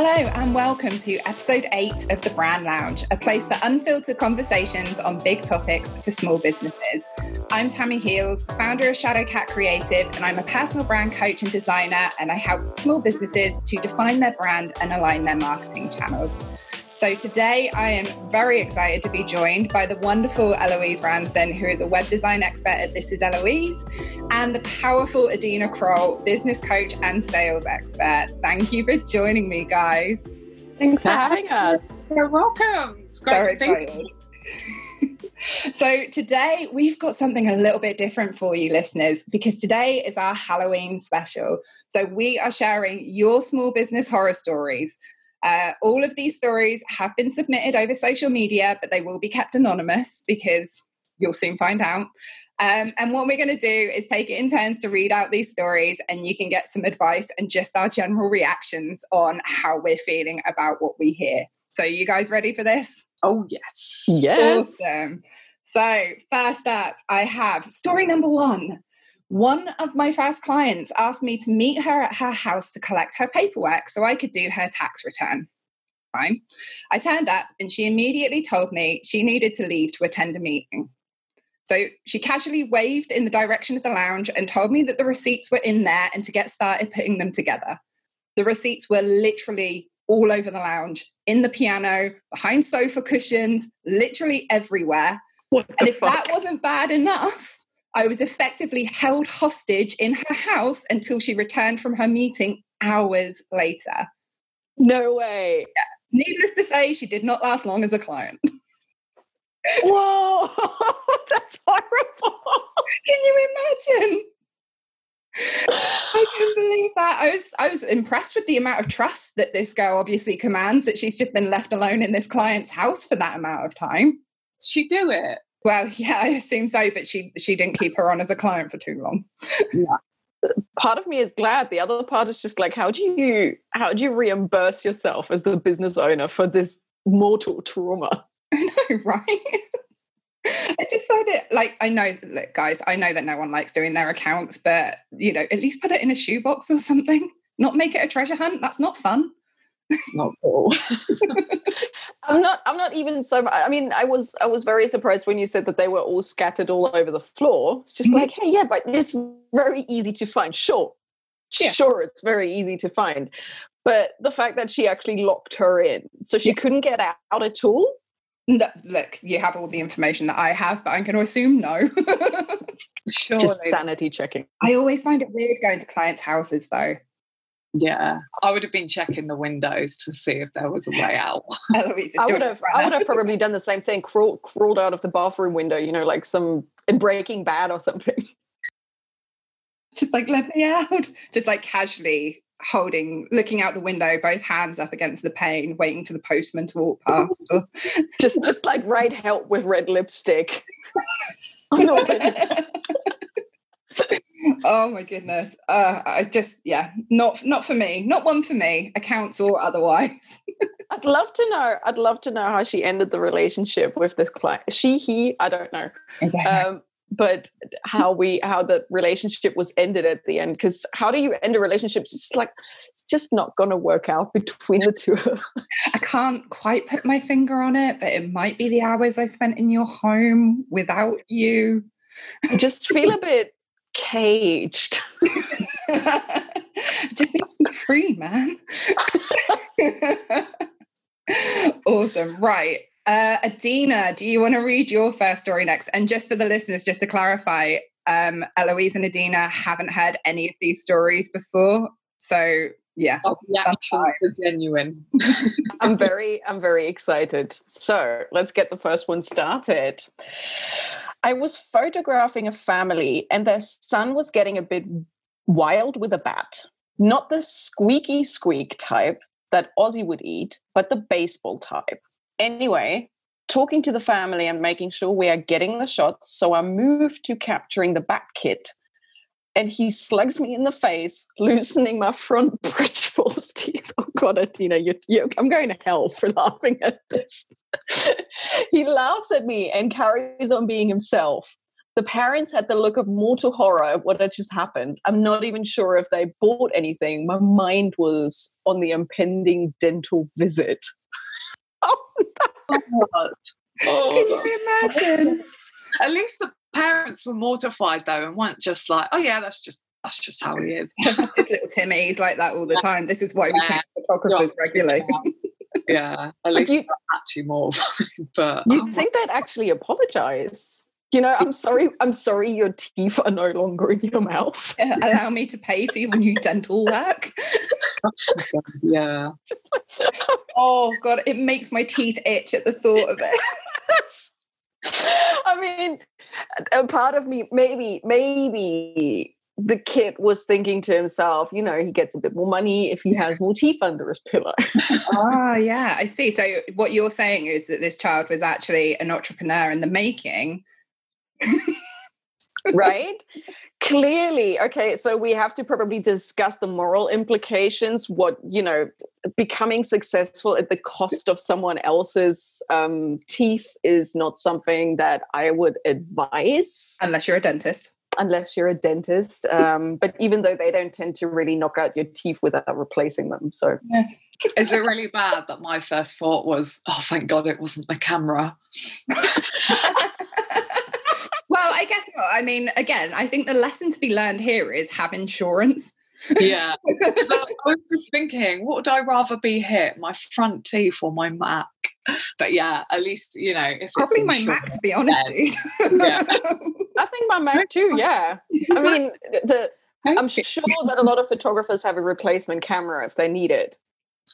Hello, and welcome to episode eight of the Brand Lounge, a place for unfiltered conversations on big topics for small businesses. I'm Tammi Heels, founder of Shadowcat Creative, and I'm a personal brand coach and designer, and I help small businesses to define their brand and align their marketing channels. So today I am very excited to be joined by the wonderful Eloise Ranson, who is a web design expert at This Is Eloise, and the powerful Adina Kroll, business coach and sales expert. Thank you for joining me, guys. Thanks for having us. You're welcome. It's great very to excited. so, today we've got something a little bit different for you, listeners, because today is our Halloween special. So, we are sharing your small business horror stories. Uh, all of these stories have been submitted over social media, but they will be kept anonymous because you'll soon find out. Um, and what we're going to do is take it in turns to read out these stories, and you can get some advice and just our general reactions on how we're feeling about what we hear. So, you guys ready for this? Oh, yes. Yes. Awesome. So, first up, I have story number one one of my first clients asked me to meet her at her house to collect her paperwork so I could do her tax return. Fine. I turned up and she immediately told me she needed to leave to attend a meeting. So she casually waved in the direction of the lounge and told me that the receipts were in there and to get started putting them together. The receipts were literally all over the lounge, in the piano, behind sofa cushions, literally everywhere. and if fuck? that wasn't bad enough, I was effectively held hostage in her house until she returned from her meeting hours later. No way. Yeah. Needless to say, she did not last long as a client. Whoa, that's horrible. Can you imagine? I can't believe that. I was I was impressed with the amount of trust that this girl obviously commands that she's just been left alone in this client's house for that amount of time. She do it. Well, yeah, I assume so, but she she didn't keep her on as a client for too long. yeah. Part of me is glad. The other part is just like, how do you how do you reimburse yourself as the business owner for this mortal trauma? I know, right? I just find it like I know, look, guys, I know that no one likes doing their accounts, but you know, at least put it in a shoebox or something. Not make it a treasure hunt. That's not fun. It's not cool. I'm not. I'm not even so. I mean, I was. I was very surprised when you said that they were all scattered all over the floor. It's just mm-hmm. like, hey, yeah, but it's very easy to find. Sure, yeah. sure, it's very easy to find. But the fact that she actually locked her in, so she yeah. couldn't get out at all. No, look, you have all the information that I have, but I'm going to assume no. Sure. Just sanity checking. I always find it weird going to clients' houses, though. Yeah, I would have been checking the windows to see if there was a way out. Oh, I would have, I would have probably done the same thing, crawled, crawled out of the bathroom window, you know, like some in Breaking Bad or something. Just like let me out, just like casually holding, looking out the window, both hands up against the pane, waiting for the postman to walk past. Or... just, just like write help with red lipstick. Oh my goodness. Uh, i just yeah not not for me not one for me accounts or otherwise. I'd love to know i'd love to know how she ended the relationship with this client. She he i don't know. Exactly. um, but how we how the relationship was ended at the end because how do you end a relationship? It's just like it's just not going to work out between the two i can't quite put my finger on it but it might be the hours i spent in your home without you. I just feel a bit caged. just makes me free, man. awesome. Right. Uh, Adina, do you want to read your first story next? And just for the listeners, just to clarify, um, Eloise and Adina haven't heard any of these stories before. So yeah, oh, yeah, genuine. I'm very, I'm very excited. So let's get the first one started. I was photographing a family, and their son was getting a bit wild with a bat. Not the squeaky squeak type that Ozzy would eat, but the baseball type. Anyway, talking to the family and making sure we are getting the shots, so I moved to capturing the bat kit and he slugs me in the face, loosening my front bridge false teeth. Oh God, Adina, you, you, I'm going to hell for laughing at this. he laughs at me and carries on being himself. the parents had the look of mortal horror at what had just happened. I'm not even sure if they bought anything. My mind was on the impending dental visit. oh, oh, Can you oh. imagine? At least the parents were mortified though and weren't just like, oh yeah, that's just that's just how he is. that's just little Timmy. He's like that all the time. This is why we yeah. take photographers yeah. regularly. yeah, at least you, actually more. but you oh think they'd actually apologize? You know, I'm sorry. I'm sorry. Your teeth are no longer in your mouth. Yeah, allow me to pay for your new dental work. yeah. oh God, it makes my teeth itch at the thought of it. I mean, a part of me, maybe, maybe the kid was thinking to himself, you know, he gets a bit more money if he has more teeth under his pillow. ah, yeah, I see. So what you're saying is that this child was actually an entrepreneur in the making. right? Clearly, okay, so we have to probably discuss the moral implications. What, you know, becoming successful at the cost of someone else's um, teeth is not something that I would advise. Unless you're a dentist unless you're a dentist. Um, but even though they don't tend to really knock out your teeth without replacing them. So, yeah. is it really bad that my first thought was, oh, thank God it wasn't the camera? well, I guess not. I mean, again, I think the lesson to be learned here is have insurance. yeah. I was just thinking, what would I rather be hit, my front teeth or my Mac? But yeah, at least, you know, if probably my Mac, to be honest. Yeah. I think my Mac too, yeah. I mean, the I'm sure that a lot of photographers have a replacement camera if they need it.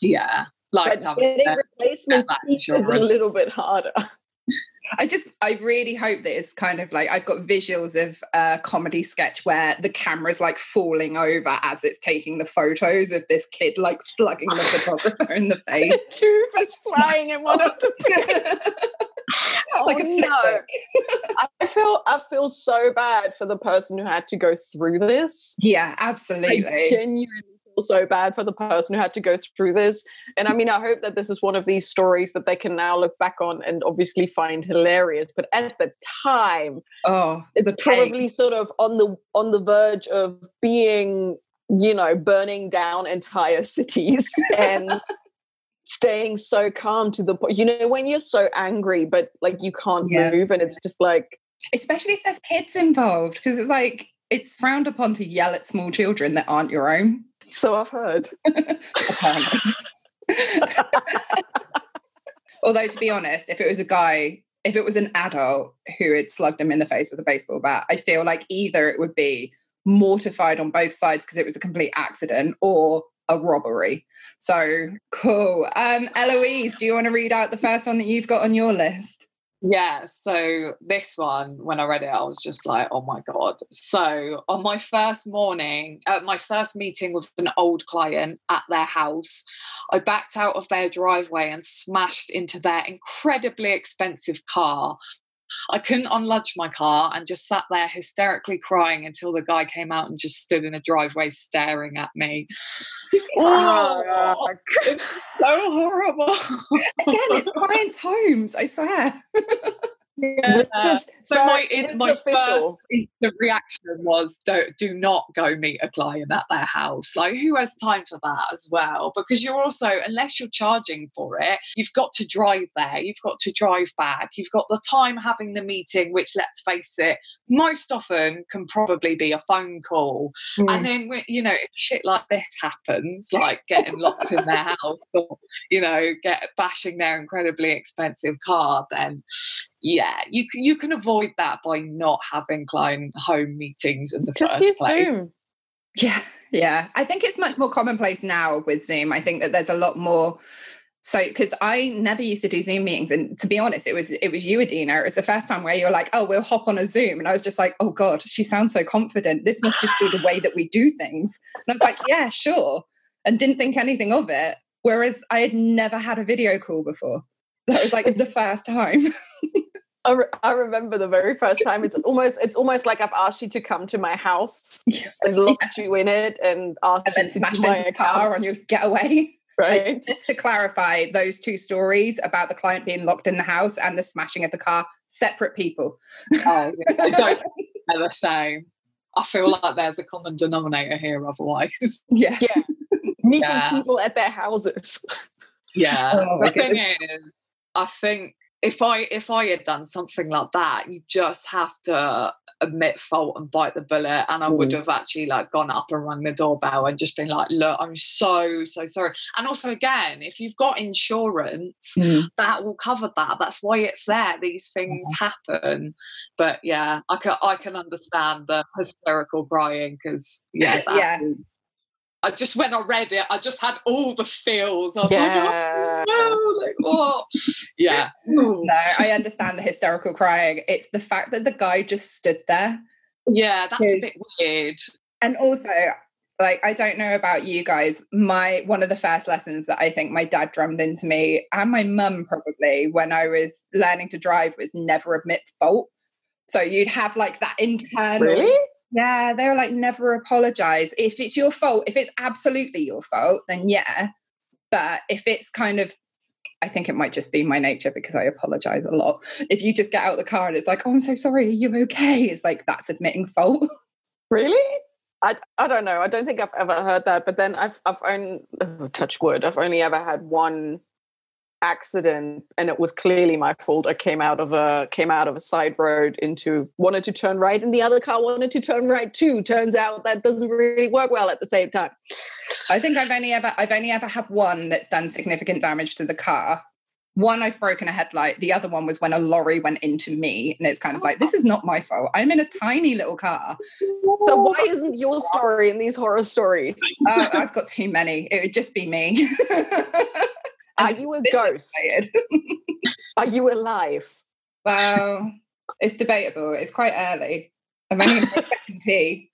Yeah. Like but getting replacement teeth is a little bit harder. I just, I really hope that it's kind of like I've got visuals of a comedy sketch where the camera's like falling over as it's taking the photos of this kid like slugging the photographer in the face. Tooth is flying in one of the oh, like oh, a no. I feel I feel so bad for the person who had to go through this. Yeah, absolutely. I genuinely so bad for the person who had to go through this. And I mm. mean, I hope that this is one of these stories that they can now look back on and obviously find hilarious. But at the time, oh, it's probably sort of on the on the verge of being, you know, burning down entire cities and staying so calm to the point. You know, when you're so angry, but like you can't yeah. move, and it's just like, especially if there's kids involved, because it's like it's frowned upon to yell at small children that aren't your own. So I've heard. Although, to be honest, if it was a guy, if it was an adult who had slugged him in the face with a baseball bat, I feel like either it would be mortified on both sides because it was a complete accident or a robbery. So cool. Um, Eloise, do you want to read out the first one that you've got on your list? Yeah, so this one, when I read it, I was just like, oh my God. So, on my first morning, at my first meeting with an old client at their house, I backed out of their driveway and smashed into their incredibly expensive car I couldn't unlodge my car and just sat there hysterically crying until the guy came out and just stood in a driveway staring at me. oh, it's so horrible. Again, it's clients' homes, I swear. Yeah. Is, so, so my my official. first reaction was don't do not go meet a client at their house. Like who has time for that as well? Because you're also unless you're charging for it, you've got to drive there, you've got to drive back, you've got the time having the meeting, which let's face it, most often can probably be a phone call. Mm. And then you know if shit like this happens, like getting locked in their house or you know get bashing their incredibly expensive car, then yeah, you can you can avoid that by not having client home meetings in the Just first place. Zoom. Yeah, yeah. I think it's much more commonplace now with Zoom. I think that there's a lot more. So, because I never used to do Zoom meetings, and to be honest, it was it was you, Adina. It was the first time where you were like, "Oh, we'll hop on a Zoom," and I was just like, "Oh God, she sounds so confident. This must just be the way that we do things." And I was like, "Yeah, sure," and didn't think anything of it. Whereas I had never had a video call before. That was like the first time. I, re- I remember the very first time. It's almost it's almost like I've asked you to come to my house and locked yeah. you in it and asked and then smashed into the car on your getaway. Right. just to clarify, those two stories about the client being locked in the house and the smashing of the car, separate people. Oh, yeah. they don't they're the same. I feel like there's a common denominator here otherwise. Yeah. Yeah. Meeting Yeah. people at their houses. Yeah. Oh, my the thing is, I think if I if I had done something like that, you just have to admit fault and bite the bullet. And I would Mm. have actually like gone up and rung the doorbell and just been like, look, I'm so, so sorry. And also again, if you've got insurance, Mm. that will cover that. That's why it's there. These things happen. But yeah, I can I can understand the hysterical crying because yeah, Yeah. is- I just when I read it, I just had all the feels. I was Yeah. like, oh, no, like what? Yeah. Ooh. No, I understand the hysterical crying. It's the fact that the guy just stood there. Yeah, that's a bit weird. And also, like, I don't know about you guys. My one of the first lessons that I think my dad drummed into me and my mum probably when I was learning to drive was never admit fault. So you'd have like that internal Really? Yeah, they're like, never apologize. If it's your fault, if it's absolutely your fault, then yeah. But if it's kind of, I think it might just be my nature because I apologize a lot. If you just get out the car and it's like, oh, I'm so sorry, are you okay? It's like, that's admitting fault. Really? I, I don't know. I don't think I've ever heard that. But then I've I've only oh, touch wood. I've only ever had one accident, and it was clearly my fault. I came out of a came out of a side road into wanted to turn right, and the other car wanted to turn right too. Turns out that doesn't really work well at the same time. I think I've only ever I've only ever had one that's done significant damage to the car. One I've broken a headlight. The other one was when a lorry went into me, and it's kind of like this is not my fault. I'm in a tiny little car. So why isn't your story in these horror stories? Uh, I've got too many. It would just be me. Are you a ghost? Are you alive? Well, it's debatable. It's quite early. I'm only in my second tea,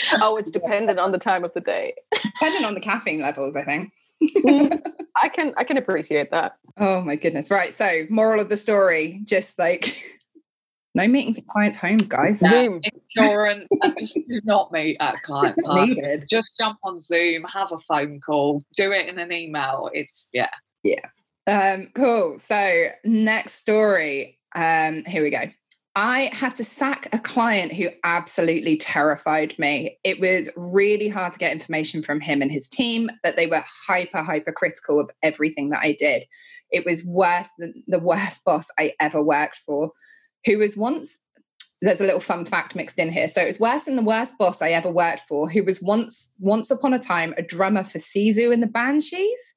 Oh, it's dependent on the time of the day. depending on the caffeine levels, I think. Mm, I can I can appreciate that. Oh my goodness. Right. So, moral of the story just like no meetings at clients' homes, guys. Zoom. Insurance just do not meet at client Not needed. Just jump on Zoom, have a phone call, do it in an email. It's yeah. Um, cool. So, next story. Um, here we go. I had to sack a client who absolutely terrified me. It was really hard to get information from him and his team, but they were hyper, hyper critical of everything that I did. It was worse than the worst boss I ever worked for, who was once. There's a little fun fact mixed in here. So it was worse than the worst boss I ever worked for, who was once, once upon a time, a drummer for Sisu and the Banshees.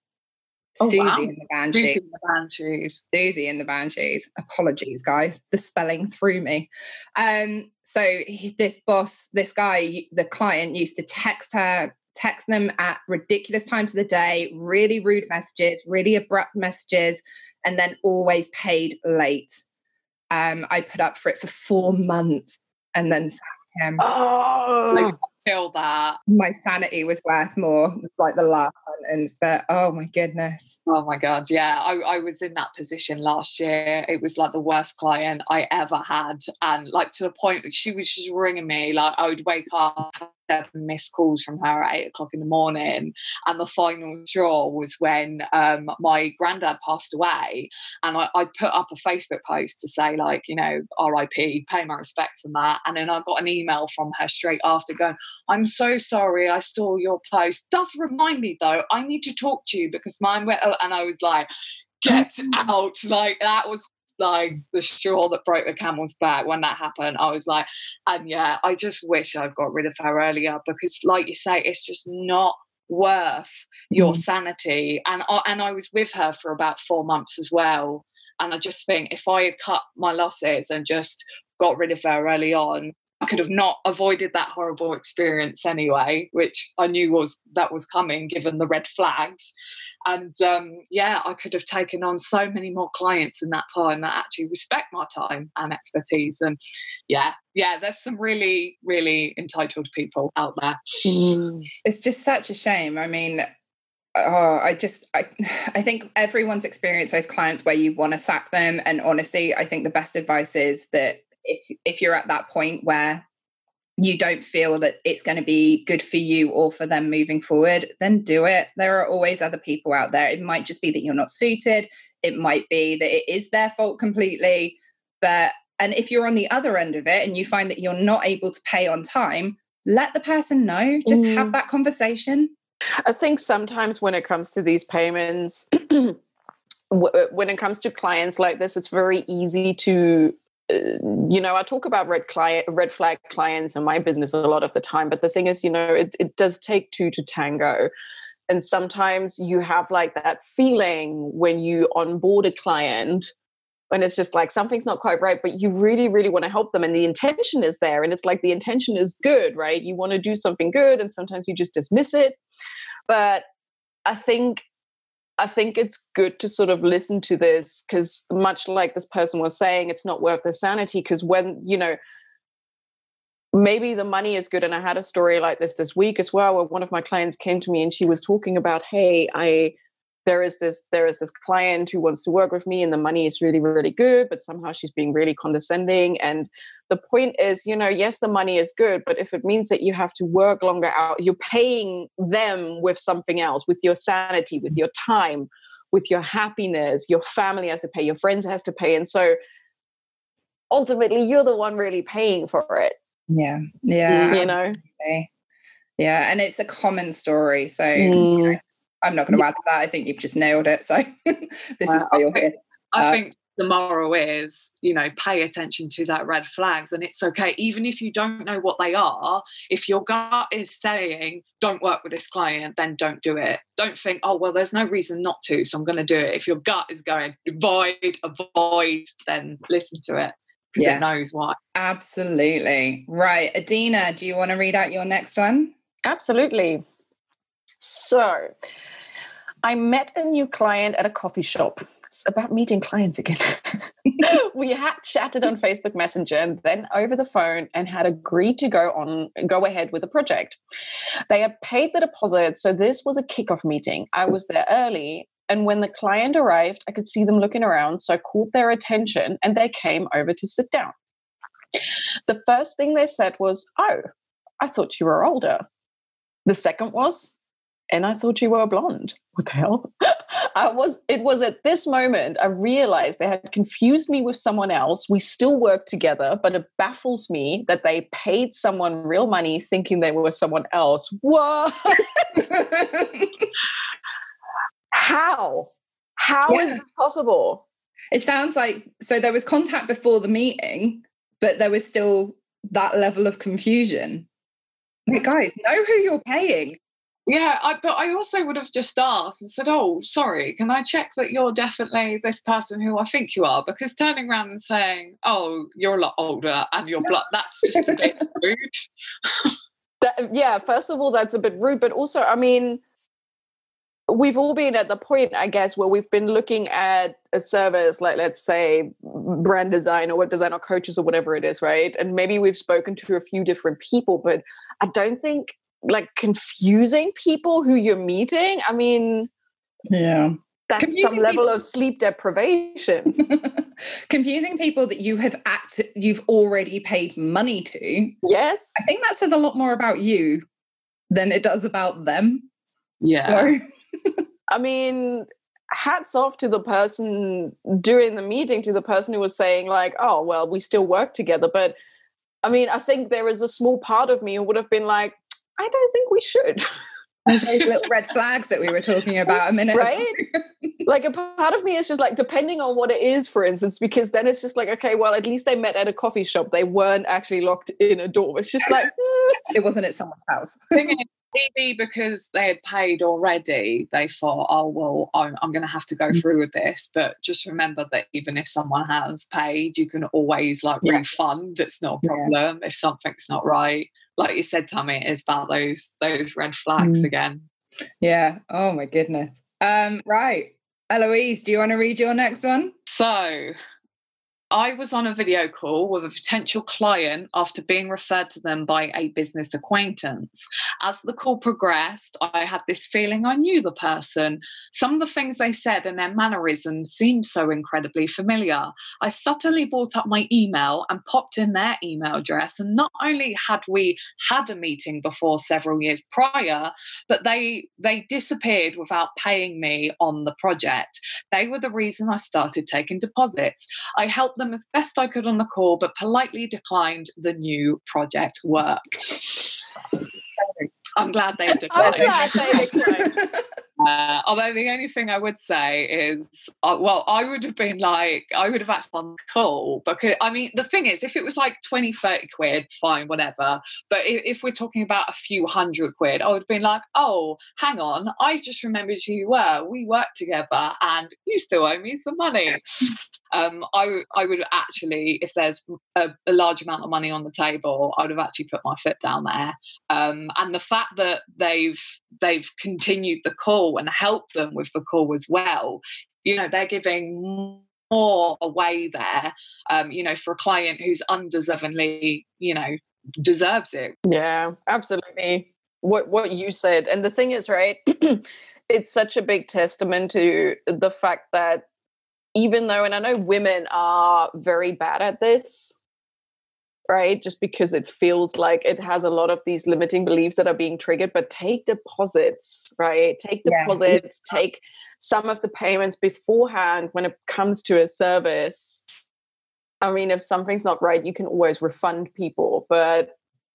Oh, Siouxsie wow. and the Banshees. Siouxsie the Banshees. Siouxsie and the Banshees. Apologies, guys. The spelling threw me. Um, so he, this boss, this guy, the client used to text her, text them at ridiculous times of the day, really rude messages, really abrupt messages, and then always paid late. Um, I put up for it for four months and then sacked him. Oh, Like, I feel that. My sanity was worth more. It's like the last sentence, but oh my goodness. Oh my god, yeah. I, I was in that position last year. It was like the worst client I ever had. And like to the point she was just ringing me. Like I would wake up, seven missed calls from her at eight o'clock in the morning. And the final straw was when um, my granddad passed away. And I, I put up a Facebook post to say, like, you know, RIP, pay my respects and that. And then I got an email from her straight after going, I'm so sorry, I saw your post. Does remind me though, I need to talk to you because mine went, and I was like, get out. Like that was like the straw that broke the camel's back when that happened. I was like, and yeah, I just wish I'd got rid of her earlier because, like you say, it's just not worth your Mm. sanity. And I, and I was with her for about four months as well. And I just think if I had cut my losses and just got rid of her early on, I could have not avoided that horrible experience anyway, which I knew was that was coming given the red flags. And um, yeah, I could have taken on so many more clients in that time that actually respect my time and expertise. And yeah, yeah, there's some really, really entitled people out there. it's just such a shame. I mean, oh, I just, I, I think everyone's experienced those clients where you want to sack them. And honestly, I think the best advice is that if if you're at that point where you don't feel that it's going to be good for you or for them moving forward, then do it. There are always other people out there. It might just be that you're not suited. It might be that it is their fault completely. But, and if you're on the other end of it and you find that you're not able to pay on time, let the person know. Just mm. have that conversation. I think sometimes when it comes to these payments, when it comes to clients like this, it's very easy to uh, Uh, you know, I talk about red client, red flag clients in my business a lot of the time. But the thing is, you know, it, it does take two to tango. And sometimes you have like that feeling when you onboard a client and it's just like something's not quite right, but you really, really want to help them. And the intention is there. And it's like the intention is good, right? You want to do something good. And sometimes you just dismiss it. But I think I think it's good to sort of listen to this because, much like this person was saying, it's not worth the sanity. Because when, you know, maybe the money is good. And I had a story like this this week as well, where one of my clients came to me and she was talking about, hey, I, there is this there is this client who wants to work with me and the money is really really good but somehow she's being really condescending. And the point is you know yes the money is good but if it means that you have to work longer out you're paying them with something else with your sanity with your time with your happiness your family has to pay your friends has to pay. And so ultimately you're the one really paying for it. Yeah. Yeah you know? yeah and it's a common story. So mm. you know, I'm not going to add to that. I think you've just nailed it. So this is why you're here. I uh, think the moral is, you know, pay attention to that red flags and it's okay. Even if you don't know what they are, if your gut is saying, don't work with this client, then don't do it. Don't think, oh, well, there's no reason not to, so I'm going to do it. If your gut is going, avoid, avoid, then listen to it because yeah. it knows why. Absolutely. Right. Adina, do you want to read out your next one? Absolutely. So, I met a new client at a coffee shop. It's about meeting clients again. we had chatted on Facebook Messenger and then over the phone and had agreed to go on go ahead with the project. They had paid the deposit, so this was a kickoff meeting. I was there early and when the client arrived, I could see them looking around, so I caught their attention and they came over to sit down. The first thing they said was, "Oh, I thought you were older." The second was, and I thought you were blonde. What the hell? I was it was at this moment I realized they had confused me with someone else. We still work together, but it baffles me that they paid someone real money thinking they were someone else. What? How? How yeah. is this possible? It sounds like so there was contact before the meeting, but there was still that level of confusion. Hey guys, know who you're paying. Yeah, I, but I also would have just asked and said, "Oh, sorry, can I check that you're definitely this person who I think you are?" Because turning around and saying, "Oh, you're a lot older and you're black," that's just a bit rude. that, yeah, first of all, that's a bit rude, but also, I mean, we've all been at the point, I guess, where we've been looking at a service like, let's say, brand design or web design or coaches or whatever it is, right? And maybe we've spoken to a few different people, but I don't think like confusing people who you're meeting. I mean, yeah. That's confusing some level people. of sleep deprivation. confusing people that you have act you've already paid money to. Yes. I think that says a lot more about you than it does about them. Yeah. So I mean, hats off to the person during the meeting, to the person who was saying, like, oh, well, we still work together. But I mean, I think there is a small part of me who would have been like, I don't think we should. There's those little red flags that we were talking about a minute right like a part of me is just like depending on what it is for instance because then it's just like okay well at least they met at a coffee shop they weren't actually locked in a door it's just like it wasn't at someone's house maybe because they had paid already they thought oh well i'm, I'm going to have to go mm. through with this but just remember that even if someone has paid you can always like yeah. refund it's not a problem yeah. if something's not right like you said, Tammi, it's about those those red flags mm. again. Yeah. Oh my goodness. Um, right. Eloise, do you want to read your next one? So I was on a video call with a potential client after being referred to them by a business acquaintance. As the call progressed, I had this feeling I knew the person. Some of the things they said and their mannerisms seemed so incredibly familiar. I subtly brought up my email and popped in their email address. And not only had we had a meeting before several years prior, but they they disappeared without paying me on the project. They were the reason I started taking deposits. I helped them as best I could on the call, but politely declined the new project work. I'm glad they declined. I'm glad they declined. Uh, although the only thing I would say is, uh, well, I would have been like, I would have actually on the call because, I mean, the thing is, if it was like 20, 30 quid, fine, whatever. But if, if we're talking about a few hundred quid, I would have been like, oh, hang on, I just remembered who you were. We worked together and you still owe me some money um, I, I would actually, if there's a, a, large amount of money on the table, I would have actually put my foot down there. Um, and the fact that they've they've continued the call and help them with the call as well, you know, they're giving more away there, um, you know, for a client who's undeservingly, you know, deserves it. Yeah, absolutely. What what you said, and the thing is, right? it's such a big testament to the fact that even though, and I know women are very bad at this, right? Just because it feels like it has a lot of these limiting beliefs that are being triggered, but take deposits, right? Take deposits, yes. Uh take some of the payments beforehand when it comes to a service. I mean, if something's not right, you can always refund people, but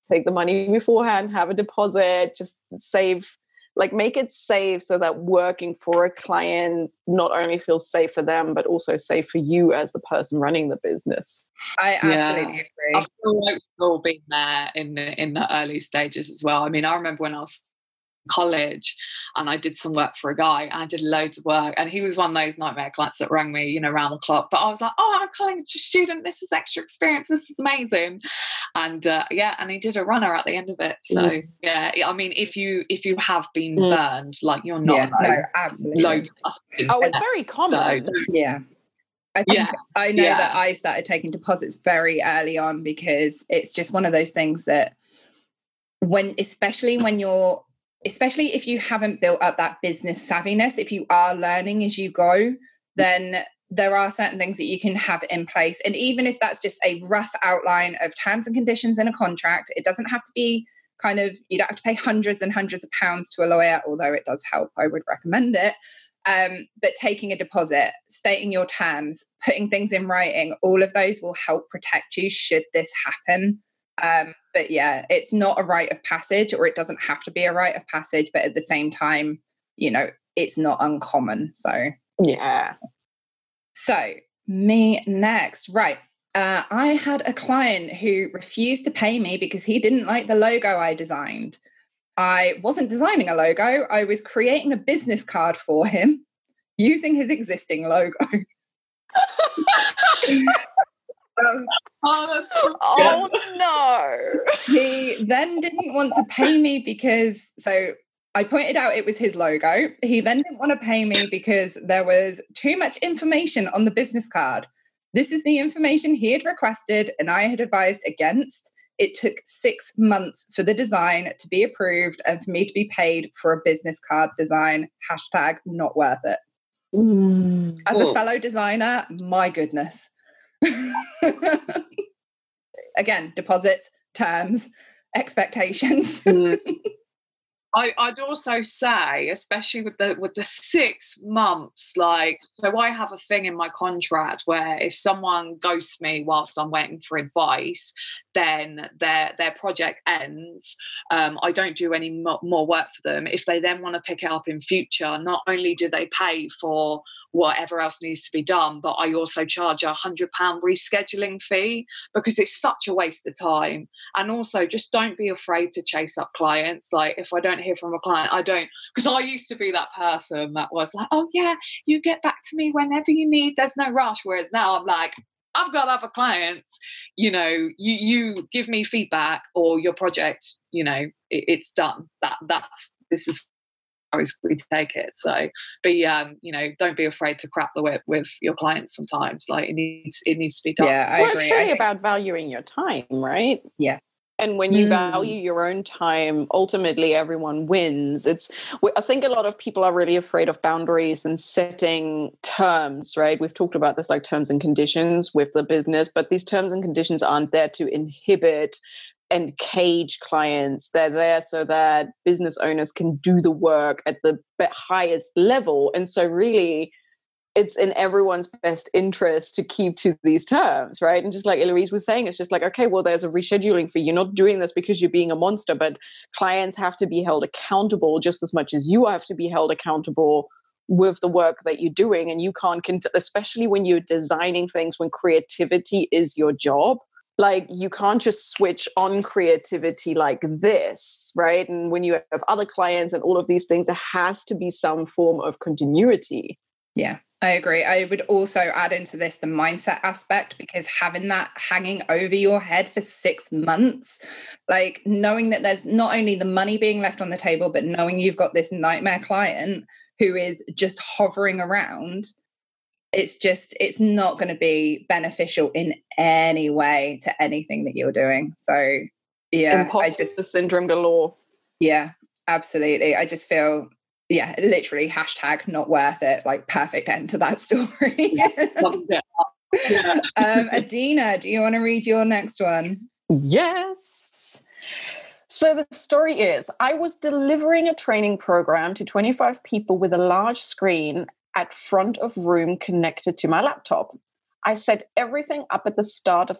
take the money beforehand, have a deposit, just save like make it safe so that working for a client not only feels safe for them but also safe for you as the person running the business. I absolutely yeah. agree. i feel like we've all been there in the in the early stages as well. I mean i remember when i was college and I did some work for a guy and I did loads of work and he was one of those nightmare clients that rang me you know around the clock but I was like oh I'm a college student this is extra experience this is amazing and uh, yeah and he did a runner at the end of it so mm. yeah I mean if you if you have been mm. burned like you're not yeah, no, absolutely oh it's very common so, yeah I think yeah. I know yeah. that I started taking deposits very early on because it's just one of those things that when especially when you're especially if you haven't built up that business savviness, if you are learning as you go, then there are certain things that you can have in place. And even if that's just a rough outline of terms and conditions in a contract, it doesn't have to be kind of, you don't have to pay hundreds and hundreds of pounds to a lawyer, although it does help. I would recommend it. Um, but taking a deposit, stating your terms, putting things in writing, all of those will help protect you should this happen. Um, but yeah, it's not a rite of passage, or it doesn't have to be a rite of passage, but at the same time, you know, it's not uncommon. So, yeah. So, me next. Right. Uh, I had a client who refused to pay me because he didn't like the logo I designed. I wasn't designing a logo, I was creating a business card for him using his existing logo. Um, oh, that's so oh no. He then didn't want to pay me because so I pointed out it was his logo. He then didn't want to pay me because there was too much information on the business card. This is the information he had requested and I had advised against. It took six months for the design to be approved and for me to be paid for a business card design. Hashtag not worth it. Mm. As a fellow designer, my goodness. Again, deposits, terms, expectations. mm. I, would also say, especially with the with the six months, like so, I have a thing in my contract where if someone ghosts me whilst I'm waiting for advice, then their their project ends. Um, I don't do any more work for them. If they then want to pick it up in future, not only do they pay for whatever else needs to be done. But I also charge a hundred pound rescheduling fee because it's such a waste of time. And also just don't be afraid to chase up clients. Like if I don't hear from a client, I don't because I used to be that person that was like, oh yeah, you get back to me whenever you need. There's no rush. Whereas now I'm like, I've got other clients, you know, you you give me feedback or your project, you know, it, it's done. That that's this is as we take it. So be um, you know, don't be afraid to crap the whip with your clients sometimes. Like it needs it needs to be done. Yeah, I well, agree. It's really about valuing your time, right? Yeah. And when you mm. value your own time, ultimately everyone wins. It's I think a lot of people are really afraid of boundaries and setting terms, right? We've talked about this like terms and conditions with the business, but these terms and conditions aren't there to inhibit and cage clients. They're there so that business owners can do the work at the highest level. And so, really, it's in everyone's best interest to keep to these terms, right? And just like Eloise was saying, it's just like, okay, well, there's a rescheduling fee. You're not doing this because you're being a monster, but clients have to be held accountable just as much as you have to be held accountable with the work that you're doing. And you can't, especially when you're designing things when creativity is your job like you can't just switch on creativity like this right and when you have other clients and all of these things there has to be some form of continuity yeah I agree. I would also add into this the mindset aspect because having that hanging over your head for six months, like knowing that there's not only the money being left on the table, but knowing you've got this nightmare client who is just hovering around it's just it's not going to be beneficial in any way to anything that you're doing. So yeah Imposter i just the syndrome galore. Yeah absolutely. I just feel yeah literally hashtag not worth it like perfect end to that story. Yeah. um adina do you want to read your next one? Yes. So the story is I was delivering a training program to 25 people with a large screen at front of room connected to my laptop. I set everything up at the start of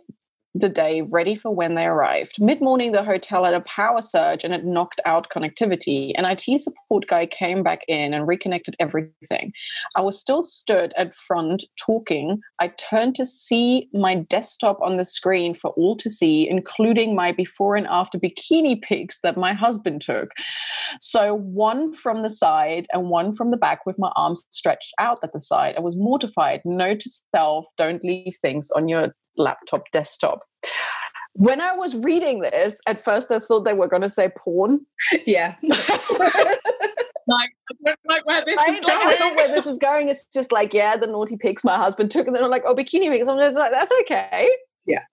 the day ready for when they arrived. Mid morning, the hotel had a power surge and it knocked out connectivity. An IT support guy came back in and reconnected everything. I was still stood at front talking. I turned to see my desktop on the screen for all to see, including my before and after bikini pics that my husband took. So, one from the side and one from the back with my arms stretched out at the side. I was mortified. Note to self don't leave things on your laptop desktop. When I was reading this, at first I thought they were going to say porn. Yeah. like, like where this right? is like, going. I know where this is going. It's just like, yeah, the naughty pics my husband took, and then I'm like, oh, bikini pics. I'm just like, that's okay. Yeah.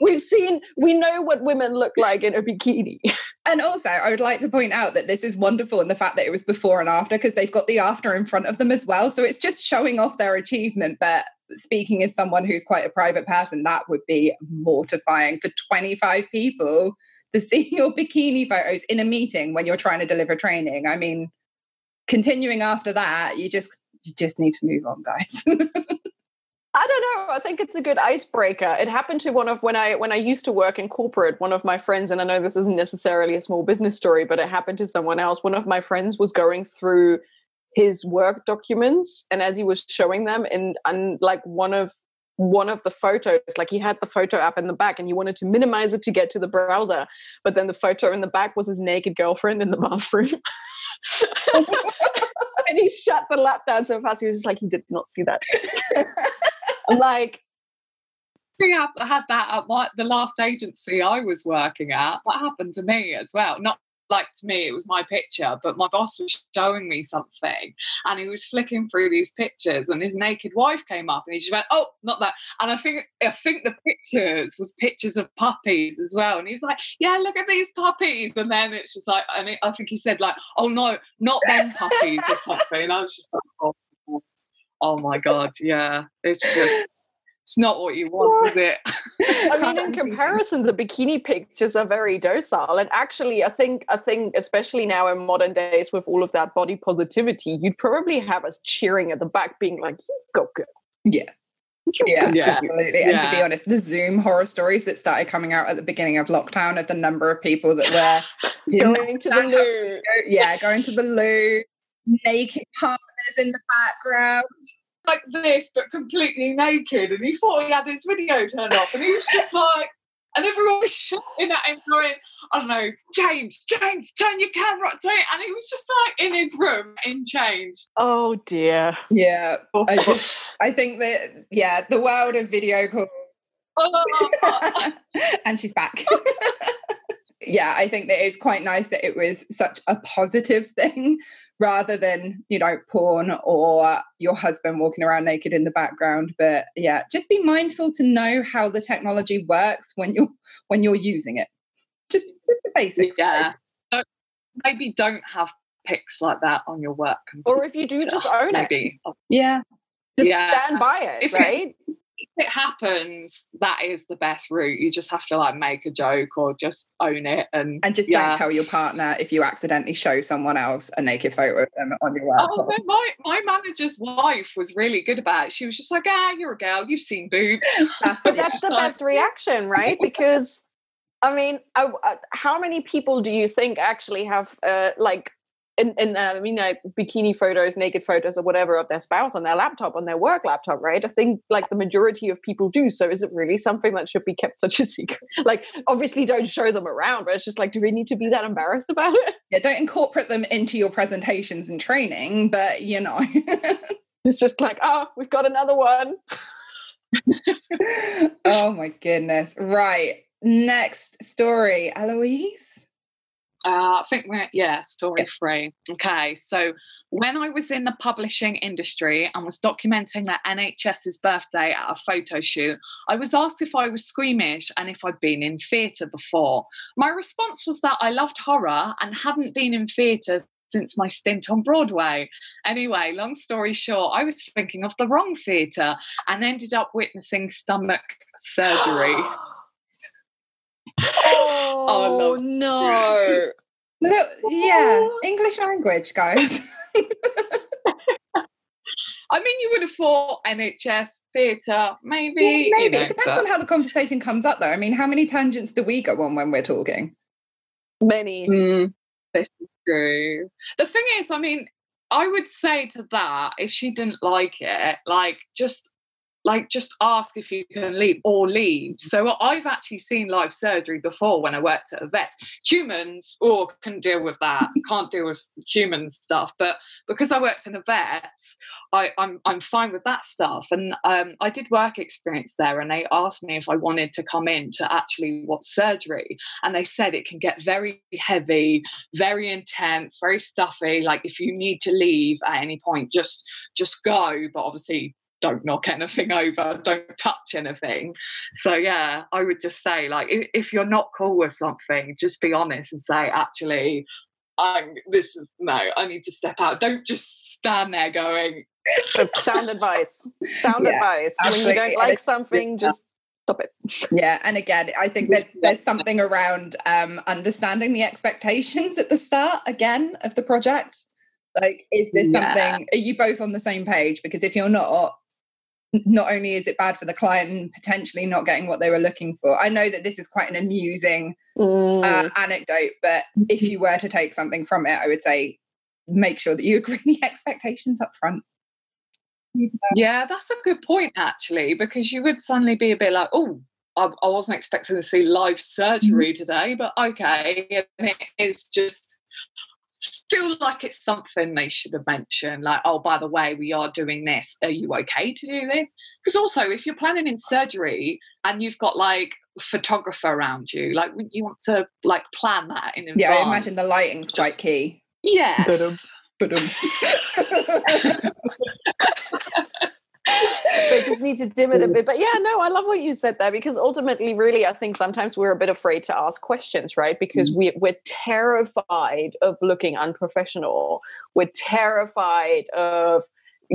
we've seen, we know what women look like in a bikini. And also, I would like to point out that this is wonderful in the fact that it was before and after because they've got the after in front of them as well. So it's just showing off their achievement, but speaking as someone who's quite a private person, that would be mortifying for 25 people to see your bikini photos in a meeting when you're trying to deliver training. I mean, continuing after that, you just you just need to move on, guys. I don't know. I think it's a good icebreaker. It happened to one of when I when I used to work in corporate, one of my friends, and I know this isn't necessarily a small business story, but it happened to someone else. One of my friends was going through his work documents and as he was showing them and, and like one of one of the photos like he had the photo app in the back and he wanted to minimize it to get to the browser but then the photo in the back was his naked girlfriend in the bathroom and he shut the lap down so fast he was just like he did not see that like See, I had that at my, the last agency I was working at. That happened to me as well. Not like to me it was my picture but my boss was showing me something and he was flicking through these pictures and his naked wife came up and he just went oh not that. And i think i think the pictures was pictures of puppies as well and he was like yeah look at these puppies. And then it's just like and it, i think he said like oh no not them puppies or something and i was just like oh, oh my god yeah it's just it's not what you want, is it? I mean, in comparison, the bikini pictures are very docile. And actually, I think I think especially now in modern days with all of that body positivity, you'd probably have us cheering at the back, being like, "You go, girl." Yeah. Yeah, yeah, absolutely. And to be honest, the Zoom horror stories that started coming out at the beginning of lockdown of the number of people that were going to the loo. yeah, going to the loo, naked partners in the background like this, but completely naked. And he thought he had his video turned off. And he was just like, and everyone was shouting at him, going, I don't know, James, James, turn your camera to it. And he was just like in his room in change. Oh dear. Yeah. I just I think that yeah, the world of video calls. Oh. and she's back. yeah, I think that it's quite nice that it was such a positive thing rather than, you know, porn or your husband walking around naked in the background. But yeah, just be mindful to know how the technology works when you're when you're using it. Just just the basics. Yeah. maybe don't have pics like that on your work computer. Or if you do, just own maybe. it. Yeah. Just yeah. stand by it, if right? It, if it happens, that is the best route. You just have to like make a joke or just own it and and just yeah. don't tell your partner if you accidentally show someone else a naked photo of them on your work. Oh, my my manager's wife was really good about it. She was just like, "Ah, you're a girl. You've seen boobs." That's, that's the like, best reaction, right? Because I mean, I, I, how many people do you think actually have uh, like in, in uh, I mean, like bikini photos, naked photos, or whatever of their spouse on their laptop, on their work laptop, right? I think like the majority of people do. So is it really something that should be kept such a secret? Like, obviously, don't show them around, but it's just like, do we need to be that embarrassed about it? Yeah, don't incorporate them into your presentations and training, but you know, it's just like, oh, we've got another one. oh my goodness! Right, next story, Eloise. Uh, I think we're, yeah, story three. Okay, so when I was in the publishing industry and was documenting the NHS's birthday at a photo shoot, I was asked if I was squeamish and if I'd been in theatre before. My response was that I loved horror and hadn't been in theatre since my stint on Broadway. Anyway, long story short, I was thinking of the wrong theatre and ended up witnessing stomach surgery. Oh, oh no. Look, yeah, English language, guys. I mean, you would have thought NHS, theatre, maybe. Yeah, maybe. You know, it depends but... on how the conversation comes up, though. I mean, how many tangents do we go on when we're talking? Many. Mm, this is true. The thing is, I mean, I would say to that, if she didn't like it, like just like just ask if you can leave or leave. So I've actually seen live surgery before when I worked at a vet. Humans, or oh, can deal with that, can't deal with human stuff. But because I worked in a vet, I, am I'm, I'm fine with that stuff. And um, I did work experience there, and they asked me if I wanted to come in to actually what surgery, and they said it can get very heavy, very intense, very stuffy. Like if you need to leave at any point, just just go. But obviously don't knock anything over, don't touch anything. So yeah, I would just say like if, if you're not cool with something, just be honest and say actually, I'm this is no, I need to step out. Don't just stand there going. sound advice. Sound yeah, advice. Absolutely. When you don't like something, just stop it. Yeah, and again, I think that there's something around um, understanding the expectations at the start again of the project. Like, is this yeah. something? Are you both on the same page? Because if you're not, not only is it bad for the client and potentially not getting what they were looking for. I know that this is quite an amusing uh, mm. uh, anecdote, but if you were to take something from it, I would say make sure that you agree the expectations up front. Yeah, that's a good point actually, because you would suddenly be a bit like, oh, I, I wasn't expecting to see live surgery mm-hmm. today, but okay. And it is just feel like it's something they should have mentioned like oh by the way we are doing this. Are you okay to do this? Because also if you're planning in surgery and you've got like photographer around you like you want to like plan that in advance yeah i imagine the lighting's Just, quite key. Yeah they just need to dim it a bit. But yeah, no, I love what you said there because ultimately, really, I think sometimes we're a bit afraid to ask questions, right? Because mm. we, we're terrified of looking unprofessional. We're terrified of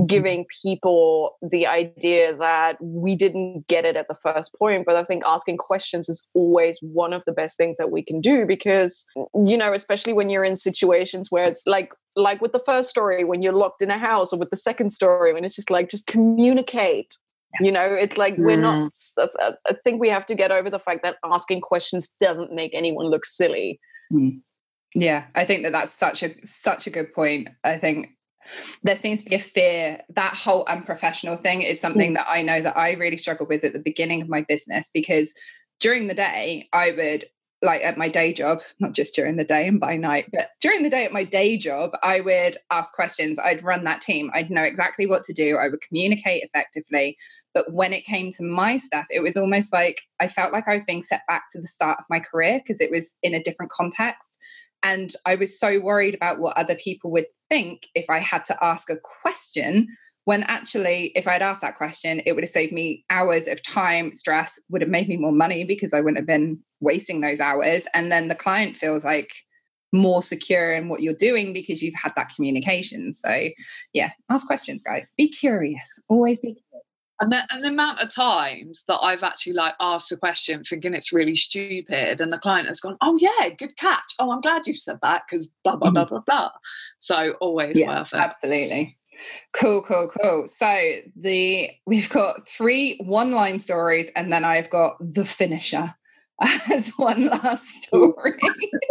giving people the idea that we didn't get it at the first point but i think asking questions is always one of the best things that we can do because you know especially when you're in situations where it's like like with the first story when you're locked in a house or with the second story when it's just like just communicate you know it's like mm. we're not mm. i think we have to get over the fact that asking questions doesn't make anyone look silly mm. yeah i think that that's such a such a good point i think there seems to be a fear that whole unprofessional thing is something mm. that I know that I really struggled with at the beginning of my business because during the day I would like at my day job, not just during the day and by night, but during the day at my day job, I would ask questions. I'd run that team. I'd know exactly what to do. I would communicate effectively. But when it came to my stuff, it was almost like I felt like I was being set back to the start of my career because it was in a different context. And I was so worried about what other people would think if I had to ask a question when actually if i'd asked that question it would have saved me hours of time stress would have made me more money because i wouldn't have been wasting those hours. And then the client feels like more secure in what you're doing because you've had that communication. So yeah ask questions guys. Be curious. Always be curious and the, and the amount of times that I've actually like asked a question thinking it's really stupid, and the client has gone, "Oh yeah, good catch. Oh, I'm glad you've said that because blah blah blah mm-hmm. blah blah." So always yeah, worth it. Absolutely. Cool, cool, cool. So the we've got three one-line stories, and then I've got the finisher as one last story.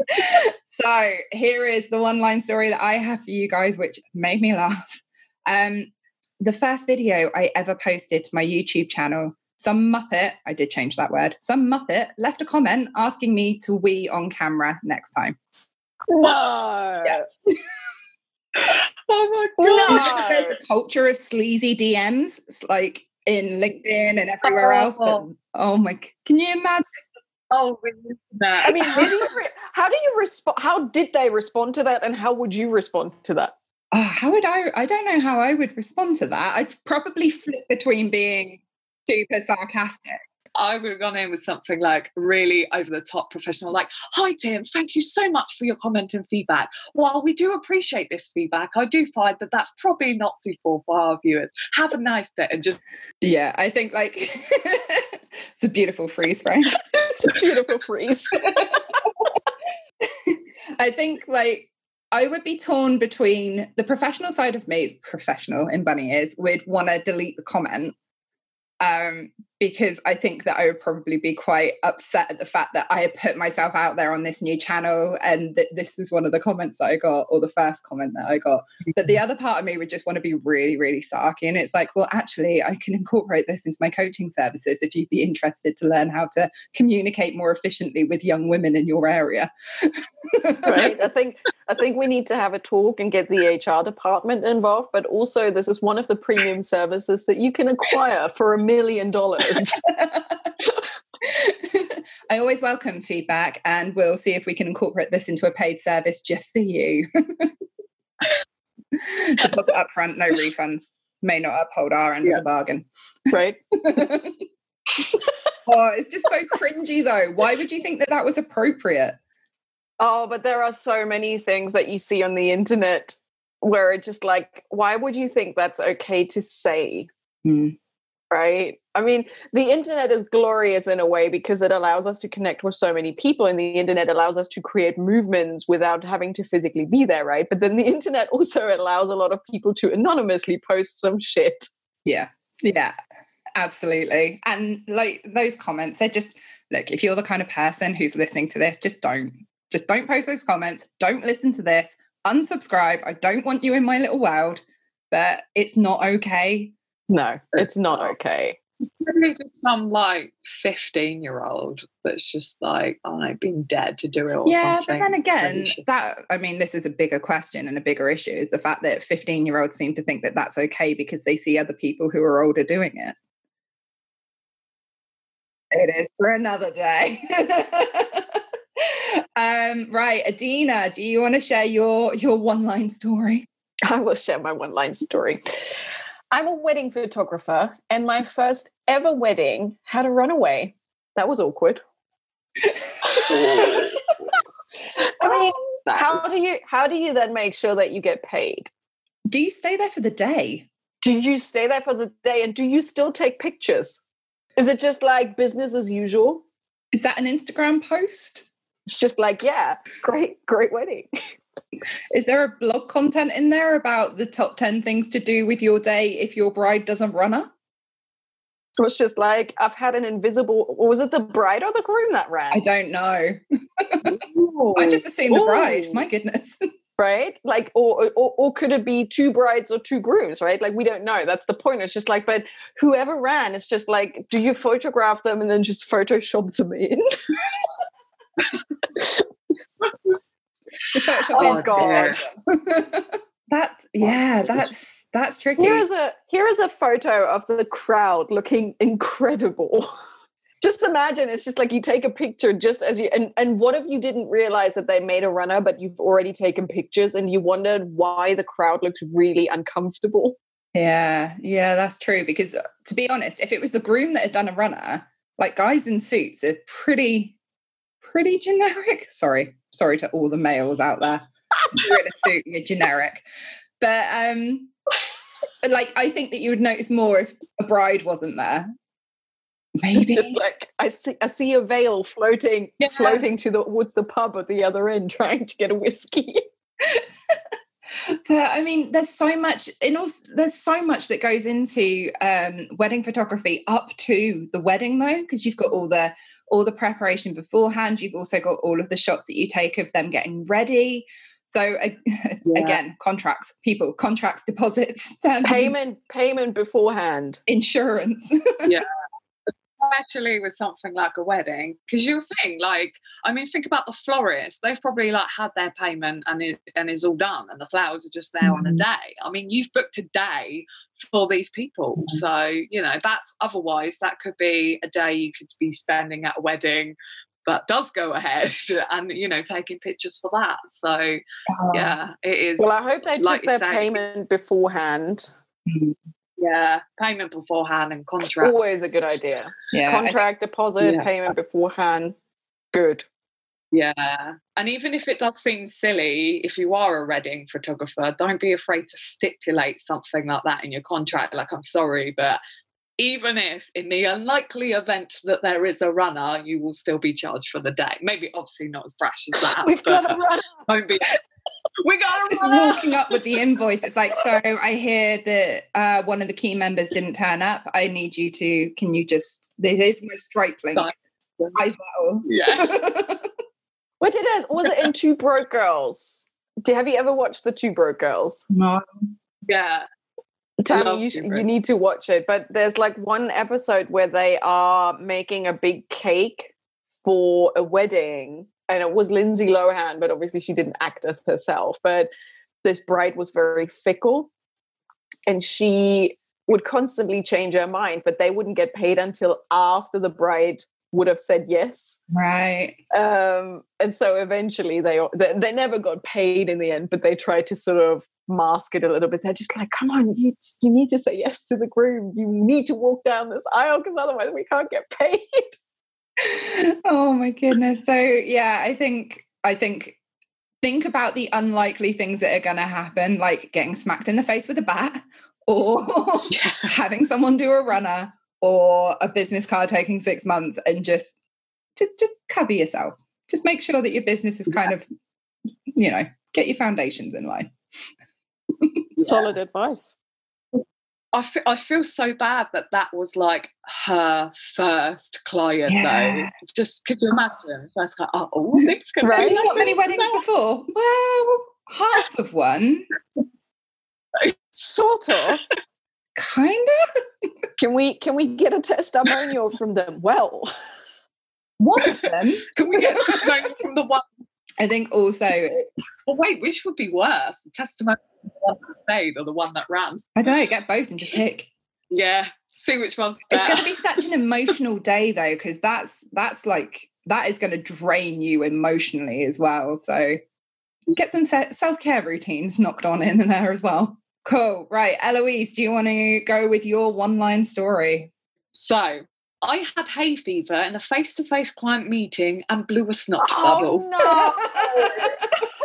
so here is the one-line story that I have for you guys, which made me laugh. Um, the first video I ever posted to my YouTube channel, some Muppet, I did change that word, some Muppet left a comment asking me to wee on camera next time. No. Yeah. oh my god! No. There's a culture of sleazy DMs, it's like in LinkedIn and everywhere else. But oh my, can you imagine? Oh, that. I mean, how do you re- how do you respond? How did they respond to that, and how would you respond to that? Oh, how would I? I don't know how I would respond to that. I'd probably flip between being super sarcastic I would have gone in with something like really over the top professional, like, Hi, Tim, thank you so much for your comment and feedback. While we do appreciate this feedback, I do find that that's probably not suitable for our viewers. Have a nice day. And just. Yeah, I think like it's a beautiful freeze frame. it's a beautiful freeze. I think like I would be torn between the professional side of me, professional in bunny ears, would want to delete the comment um, because I think that I would probably be quite upset at the fact that I had put myself out there on this new channel and that this was one of the comments that I got or the first comment that I got. But the mm-hmm. other part of me would just want to be really, really sarky. And it's like, well, actually, I can incorporate this into my coaching services if you'd be interested to learn how to communicate more efficiently with young women in your area. right. I think I think we need to have a talk and get the HR department involved. But also this is one of the premium services that you can acquire for a million dollars. I always welcome feedback and we'll see if we can incorporate this into a paid service just for you. Deposit up front, no refunds. May not uphold our end yeah. of the bargain. Right. oh, it's just so cringy though. Why would you think that that was appropriate? Oh, but there are so many things that you see on the internet where it's just like, why would you think that's okay to say? Mm right? I mean, the internet is glorious in a way because it allows us to connect with so many people, and the internet allows us to create movements without having to physically be there, right? But then the internet also allows a lot of people to anonymously post some shit. Yeah, yeah, absolutely. And like those comments, they're just look, if you're the kind of person who's listening to this, just don't. Just don't post those comments. Don't listen to this. Unsubscribe. I don't want you in my little world. But it's not okay no, it's not okay. It's probably just some like 15 year old that's just like, oh, I've been dead to do it or yeah, something. but then again, that, I mean, this is a bigger question and a bigger issue is the fact that 15 year olds seem to think that that's okay because they see other people who are older doing it. It is for another day. um, right, Adina, do you want to share your your one line story? I will share my one line story. I'm a wedding photographer, and my first ever wedding had a runaway. That was awkward. I mean, oh, how do you how do you then make sure that you get paid? Do you stay there for the day? Do you stay there for the day and do you still take pictures? Is it just like business as usual? Is that an Instagram post? It's just like, yeah, great, great wedding. Is there a blog content in there about the top 10 things to do with your day if your bride doesn't run her? It was just like, I've had an invisible, was it the bride or the groom that ran? I don't know. I just assumed the bride. My goodness. right like or, or or could it be two brides or two grooms right like we don't know that's the point it's just like but whoever ran it's just like do you photograph them and then just photoshop them in Just Photoshop oh, God. that yeah, that's that's tricky. Here is a here is a photo of the crowd looking incredible. just imagine it's just like you take a picture just as you and and what if you didn't realize that they made a runner but you've already taken pictures and you wondered why the crowd looked really uncomfortable yeah yeah that's true because uh, to be honest if it was the groom that had done a runner like guys in suits are pretty pretty generic. Sorry sorry to all the males out there. You're in a suit you're generic. But um like i think that you would notice more if a bride wasn't there. Maybe. it's just like I see I see a veil floating yeah. floating to the towards the pub at the other end trying to get a whiskey. but I mean, there's so much in also there's so much that goes into um, wedding photography up to the wedding though, because you've got all the all the preparation beforehand. You've also got all of the shots that you take of them getting ready. So uh, yeah. again, contracts, people, contracts, deposits, payment, payment beforehand, insurance. yeah, especially with something like a wedding because you think like i mean think about the florist they've probably like had their payment and it and is all done and the flowers are just there mm-hmm. on a mm-hmm. day i mean you've booked a day for these people mm-hmm. so you know that's otherwise that could be a day you could be spending at a wedding but does go ahead and you know taking pictures for that so oh. yeah it is well i hope they like took their say, payment beforehand mm-hmm. Yeah, payment beforehand and contract. Always a good idea. Yeah. Contract, deposit, yeah. payment beforehand. Good. Yeah. And even if it does seem silly, if you are a wedding photographer, don't be afraid to stipulate something like that in your contract. Like, I'm sorry, but even if in the unlikely event that there is a runner, you will still be charged for the day. Maybe obviously not as brash as that. We've got a runner. Don't be we got just walking up with the invoice. It's like, so I hear that uh, one of the key members didn't turn up. I need you to. Can you just? This is my stripe link. Yeah. what did it? Was it in Two Broke Girls? Do have you ever watched the Two Broke Girls? No. Yeah. Tammi, you, you need to watch it. But there's like one episode where they are making a big cake for a wedding and it was Lindsay Lohan, but obviously she didn't act as herself. But this bride was very fickle and she would constantly change her mind, but they wouldn't get paid until after the bride would have said yes. Right. Um, and so eventually they, they they never got paid in the end, but they tried to sort of mask it a little bit. They're just like, come on, you you need to say yes to the groom. You need to walk down this aisle because otherwise we can't get paid oh my goodness. So yeah, I think I think think about the unlikely things that are going to happen, like getting smacked in the face with a bat, or having someone do a runner, or a business card taking six months, and just just just cover yourself. Just make sure that your business is kind of, you know, get your foundations in line. Solid advice. I feel, I feel so bad that that was like her first client yeah. though. Just could you imagine? First client, oh, oh right. Not many weddings before. Well, half of one. sort of. kind of. Can we can we get a testimonial from them? Well, one of them. can we get a testimonial from the one? I think also. Well, wait, which would be worse? The testimonial the one that stayed or the one that ran? I don't know. Get both and just pick. Yeah, see which one's. Better. It's going to be such an emotional day though, because that's that's like that is going to drain you emotionally as well. So get some self care routines knocked on in there as well. Cool. Right, Eloise, do you want to go with your one line story? So I had hay fever in a face to face client meeting and blew a snot oh, bubble. No.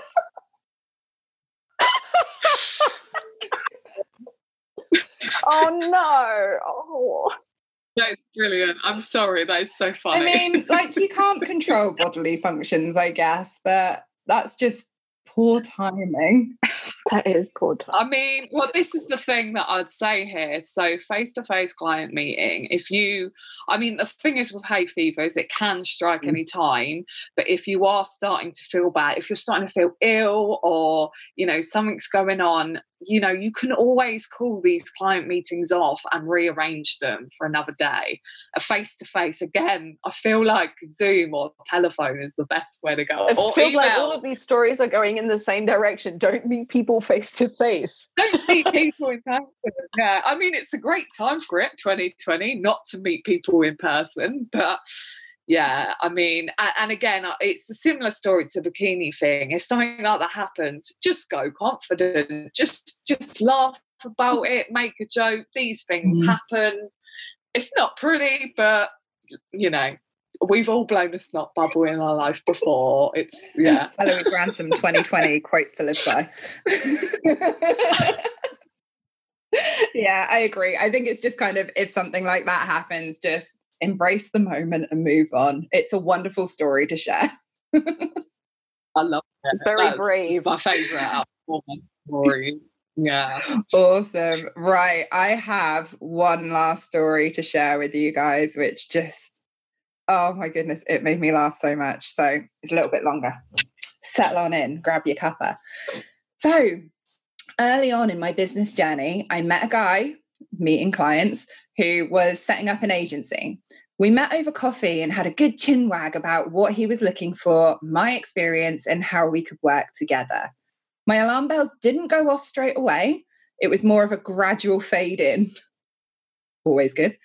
oh no. Oh. That's brilliant. I'm sorry. That is so funny. I mean, like you can't control bodily functions, I guess, but that's just poor timing. that is poor timing. I mean, well, this is the thing that I'd say here. So, face to face client meeting, if you, I mean, the thing is with hay fever is it can strike mm. any time, but if you are starting to feel bad, if you're starting to feel ill or, you know, something's going on, you know, you can always call these client meetings off and rearrange them for another day. A face to face, again, I feel like Zoom or telephone is the best way to go. It or feels email. like all of these stories are going in the same direction. Don't meet people face to face. Don't meet people in person. Yeah, I mean, it's a great time for it, 2020, not to meet people in person, but yeah i mean and again uh, it's a similar story to bikini thing. If something like that happens just go confident. Just just laugh about it make a joke these things mm. happen. It's not pretty but you know we've all blown a snot bubble in our life before. It's yeah. Valerie Grantham 2020 quotes to live by. Yeah i agree. I think it's just kind of if something like that happens just embrace the moment and move on. It's a wonderful story to share. I love it. Very That's brave. my favorite story. Yeah. Awesome. Right. I have one last story to share with you guys, which just, oh my goodness, it made me laugh so much. So it's a little bit longer. Settle on in, grab your cuppa. So early on in my business journey, I met a guy meeting clients who was setting up an agency. We met over coffee and had a good chin wag about what he was looking for, my experience, and how we could work together. My alarm bells didn't go off straight away. It was more of a gradual fade in. Always good.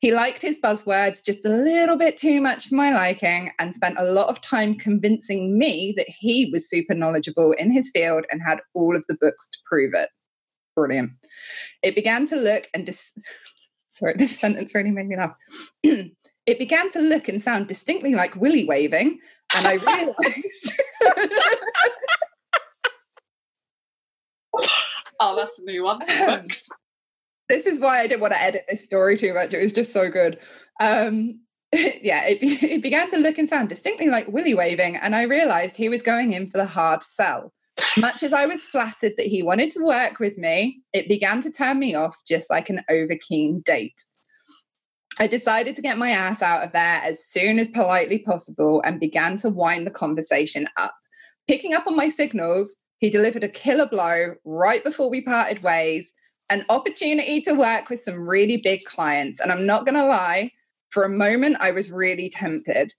He liked his buzzwords just a little bit too much for my liking and spent a lot of time convincing me that he was super knowledgeable in his field and had all of the books to prove it. Brilliant. It began to look and dis- sorry, this sentence really made me laugh. it began to look and sound distinctly like willy waving, and I realized. oh, that's a new one. this is why I didn't want to edit this story too much. It was just so good. Um, yeah, it, be, it began to look and sound distinctly like willy waving, and I realized he was going in for the hard sell. Much as I was flattered that he wanted to work with me, it began to turn me off just like an overkeen date. I decided to get my ass out of there as soon as politely possible and began to wind the conversation up. Picking up on my signals, he delivered a killer blow right before we parted ways, an opportunity to work with some really big clients. And I'm not going to lie, for a moment, I was really tempted.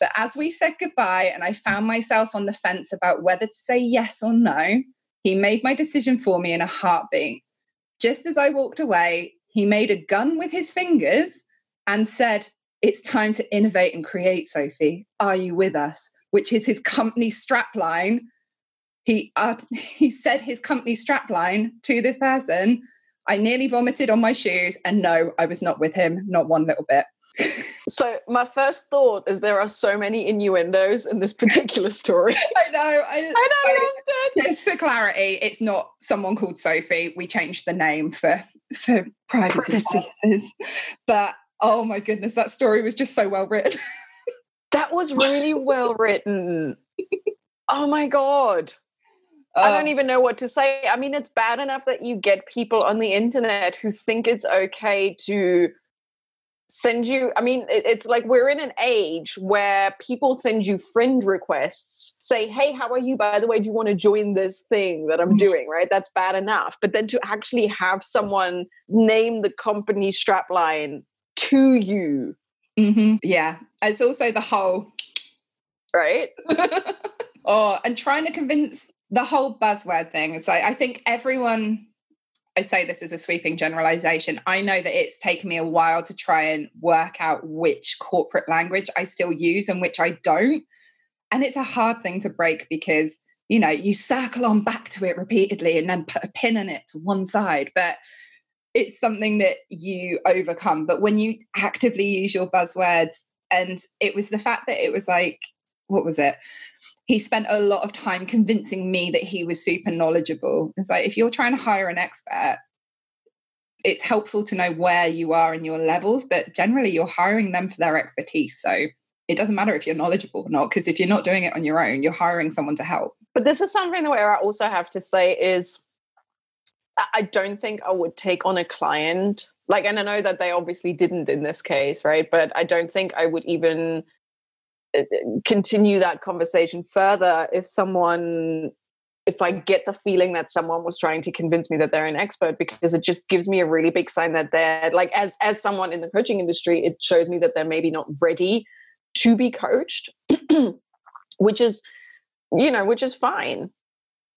But as we said goodbye and I found myself on the fence about whether to say yes or no, he made my decision for me in a heartbeat. Just as I walked away, he made a gun with his fingers and said, It's time to innovate and create, Sophie. Are you with us? Which is his company strapline. He, uh, he said his company strapline to this person. I nearly vomited on my shoes, and no, I was not with him, not one little bit. So my first thought is there are so many innuendos in this particular story. I know. I, I know. I, just for clarity, it's not someone called Sophie. We changed the name for for privacy. privacy. But oh my goodness, that story was just so well written. that was really well written. Oh my god. Uh, I don't even know what to say. I mean, it's bad enough that you get people on the internet who think it's okay to send you i mean it, it's like we're in an age where people send you friend requests say hey how are you? By the way do you want to join this thing that i'm mm-hmm. doing? Right? That's bad enough. But then to actually have someone name the company strapline to you mm-hmm. yeah. It's also the whole right? Oh and trying to convince the whole buzzword thing. It's like i think everyone I say this as a sweeping generalization. I know that it's taken me a while to try and work out which corporate language I still use and which I don't. And it's a hard thing to break because, you know, you circle on back to it repeatedly and then put a pin in it to one side. But it's something that you overcome. But when you actively use your buzzwords, and it was the fact that it was like, what was it? he spent a lot of time convincing me that he was super knowledgeable. It's like if you're trying to hire an expert, it's helpful to know where you are in your levels, but generally you're hiring them for their expertise. So it doesn't matter if you're knowledgeable or not, because if you're not doing it on your own, you're hiring someone to help. But this is something where I also have to say is I don't think I would take on a client like and I know that they obviously didn't in this case, right? But I don't think I would even Uh, continue that conversation further if someone if I get the feeling that someone was trying to convince me that they're an expert because it just gives me a really big sign that they're like as as someone in the coaching industry, it shows me that they're maybe not ready to be coached, which is you know, which is fine.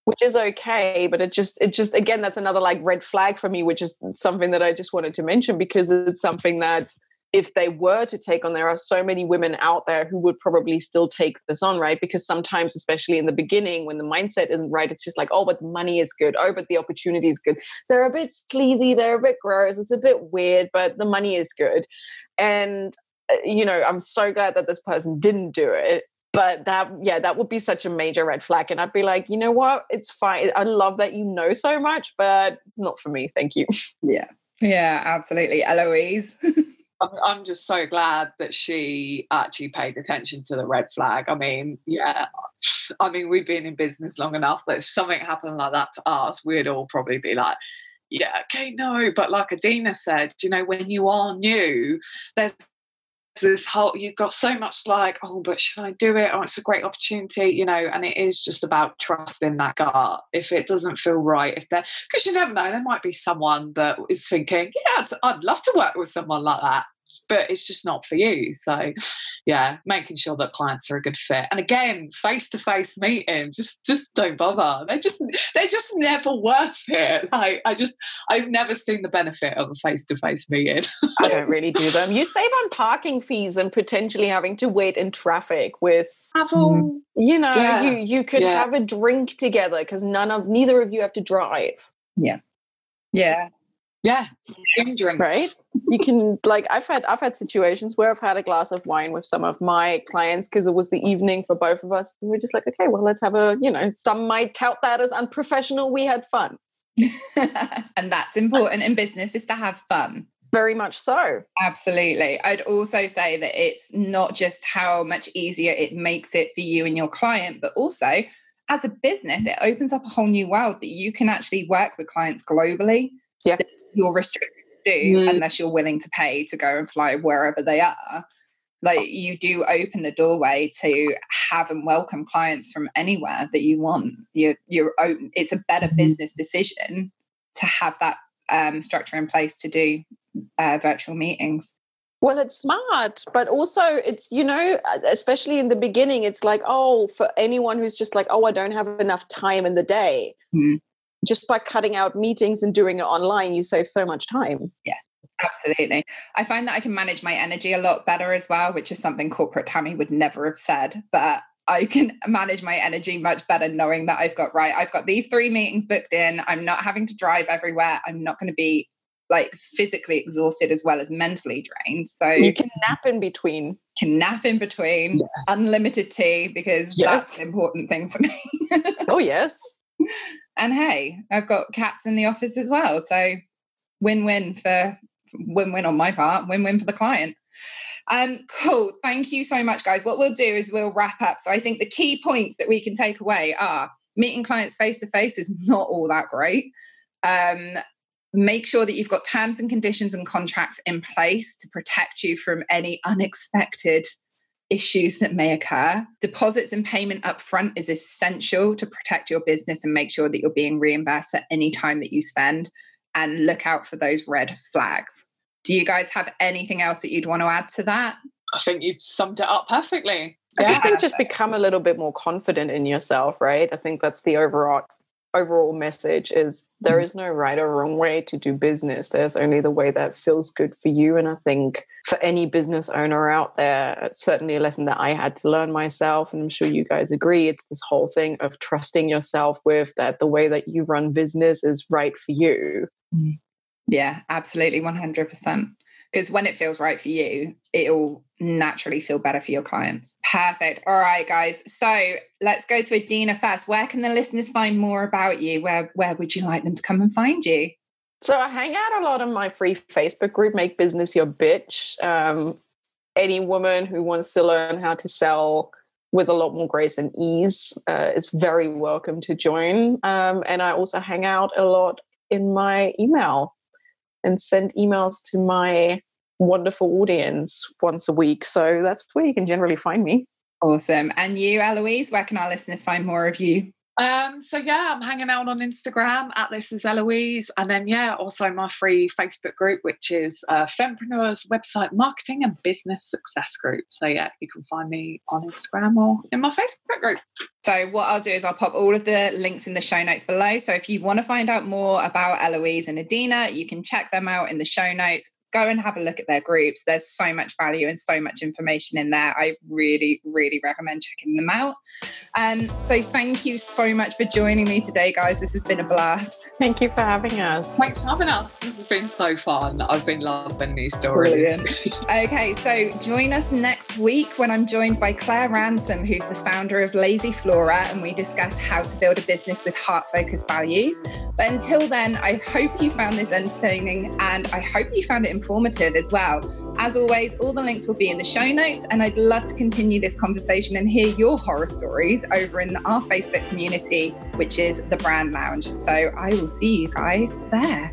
Which is okay, but it just it just again that's another like red flag for me, which is something that I just wanted to mention because it's something that if they were to take on, there are so many women out there who would probably still take this on, right? Because sometimes, especially in the beginning, when the mindset isn't right, it's just like, oh, but the money is good. Oh, but the opportunity is good. They're a bit sleazy. They're a bit gross. It's a bit weird, but the money is good. And, uh, you know, I'm so glad that this person didn't do it. But that, yeah, that would be such a major red flag. And I'd be like, you know what? It's fine. I love that you know so much, but not for me. Thank you. Yeah. Yeah, absolutely. Eloise. I'm just so glad that she actually paid attention to the red flag. I mean, yeah, I mean, we've been in business long enough that if something happened like that to us, we'd all probably be like, yeah, okay, no. But like Adina said, you know, when you are new, there's this whole you've got so much like oh but should i do it oh it's a great opportunity you know and it is just about trusting that gut if it doesn't feel right if they're because you never know there might be someone that is thinking yeah I'd, I'd love to work with someone like that but it's just not for you. So, yeah, making sure that clients are a good fit. And again, face to face meeting, just just don't bother. They're just they're just never worth it. Like I just I've never seen the benefit of a face to face meeting. I don't really do them. You save on parking fees and potentially having to wait in traffic with Apple. You know, yeah. you you could yeah. have a drink together because none of neither of you have to drive. Yeah. Yeah. Yeah. Right. You can like I've had I've had situations where I've had a glass of wine with some of my clients because it was the evening for both of us. And we're just like, okay, well, let's have a, you know, some might tout that as unprofessional. We had fun. and that's important in business is to have fun. Very much so. Absolutely. I'd also say that it's not just how much easier it makes it for you and your client, but also as a business, it opens up a whole new world that you can actually work with clients globally. Yeah you're restricted to do mm. unless you're willing to pay to go and fly wherever they are like you do open the doorway to have and welcome clients from anywhere that you want you're you're open it's a better mm. business decision to have that um, structure in place to do uh, virtual meetings well, it's smart, but also it's, you know, especially in the beginning, it's like, oh, for anyone who's just like, oh, I don't have enough time in the day. Mm just by cutting out meetings and doing it online, you save so much time. Yeah. Absolutely. I find that I can manage my energy a lot better as well, which is something corporate Tammi would never have said. But I can manage my energy much better knowing that I've got right. I've got these three meetings booked in. I'm not having to drive everywhere. I'm not going to be like physically exhausted as well as mentally drained. So you can nap in between. Can nap in between. Yeah. Unlimited tea because yes. that's an important thing for me. oh yes. And hey, I've got cats in the office as well. So win win for win win on my part, win win for the client. Um, cool. Thank you so much, guys. What we'll do is we'll wrap up. So I think the key points that we can take away are meeting clients face to face is not all that great. Um, make sure that you've got terms and conditions and contracts in place to protect you from any unexpected issues that may occur. Deposits and payment upfront is essential to protect your business and make sure that you're being reimbursed for any time that you spend and look out for those red flags. Do you guys have anything else that you'd want to add to that? I think you've summed it up perfectly. I think just become a little bit more confident in yourself, right? I think that's the overall overall message is there mm. no right or wrong way to do business. There's only the way that feels good for you. And I think for any business owner out there, it's certainly a lesson that I had to learn myself. And I'm sure you guys agree. It's this whole thing of trusting yourself with that the way that you run business is right for you. Mm. Yeah, absolutely. 100% because when it feels right for you, it'll naturally feel better for your clients. Perfect. All right, guys. So let's go to Adina first. Where can the listeners find more about you? Where where would you like them to come and find you? So I hang out a lot on my free Facebook group, Make Business Your Bitch. Um, any woman who wants to learn how to sell with a lot more grace and ease uh, is very welcome to join. Um, and I also hang out a lot in my email and send emails to my wonderful audience once a week. So that's where you can generally find me. Awesome. And you, Eloise, where can our listeners find more of you? Um, so yeah, I'm hanging out on Instagram at this is Eloise, and then yeah, also my free Facebook group, which is uh, Fempreneurs Website Marketing and Business Success Group. So yeah, you can find me on Instagram or in my Facebook group. So what I'll do is I'll pop all of the links in the show notes below. So if you want to find out more about Eloise and Adina, you can check them out in the show notes go and have a look at their groups. There's so much value and so much information in there. I really, really recommend checking them out. Um, so thank you so much for joining me today, guys. This has been a blast. Thank you for having us. Thanks for having us. This has been so fun. I've been loving these stories. okay, so join us next week when I'm joined by Claire Ransom, who's the founder of Lazy Flora, and we discuss how to build a business with heart focused values. But until then, I hope you found this entertaining and I hope you found it informative as well. As always, all the links will be in the show notes, and I'd love to continue this conversation and hear your horror stories over in our Facebook community, which is the Brand Lounge. So I will see you guys there.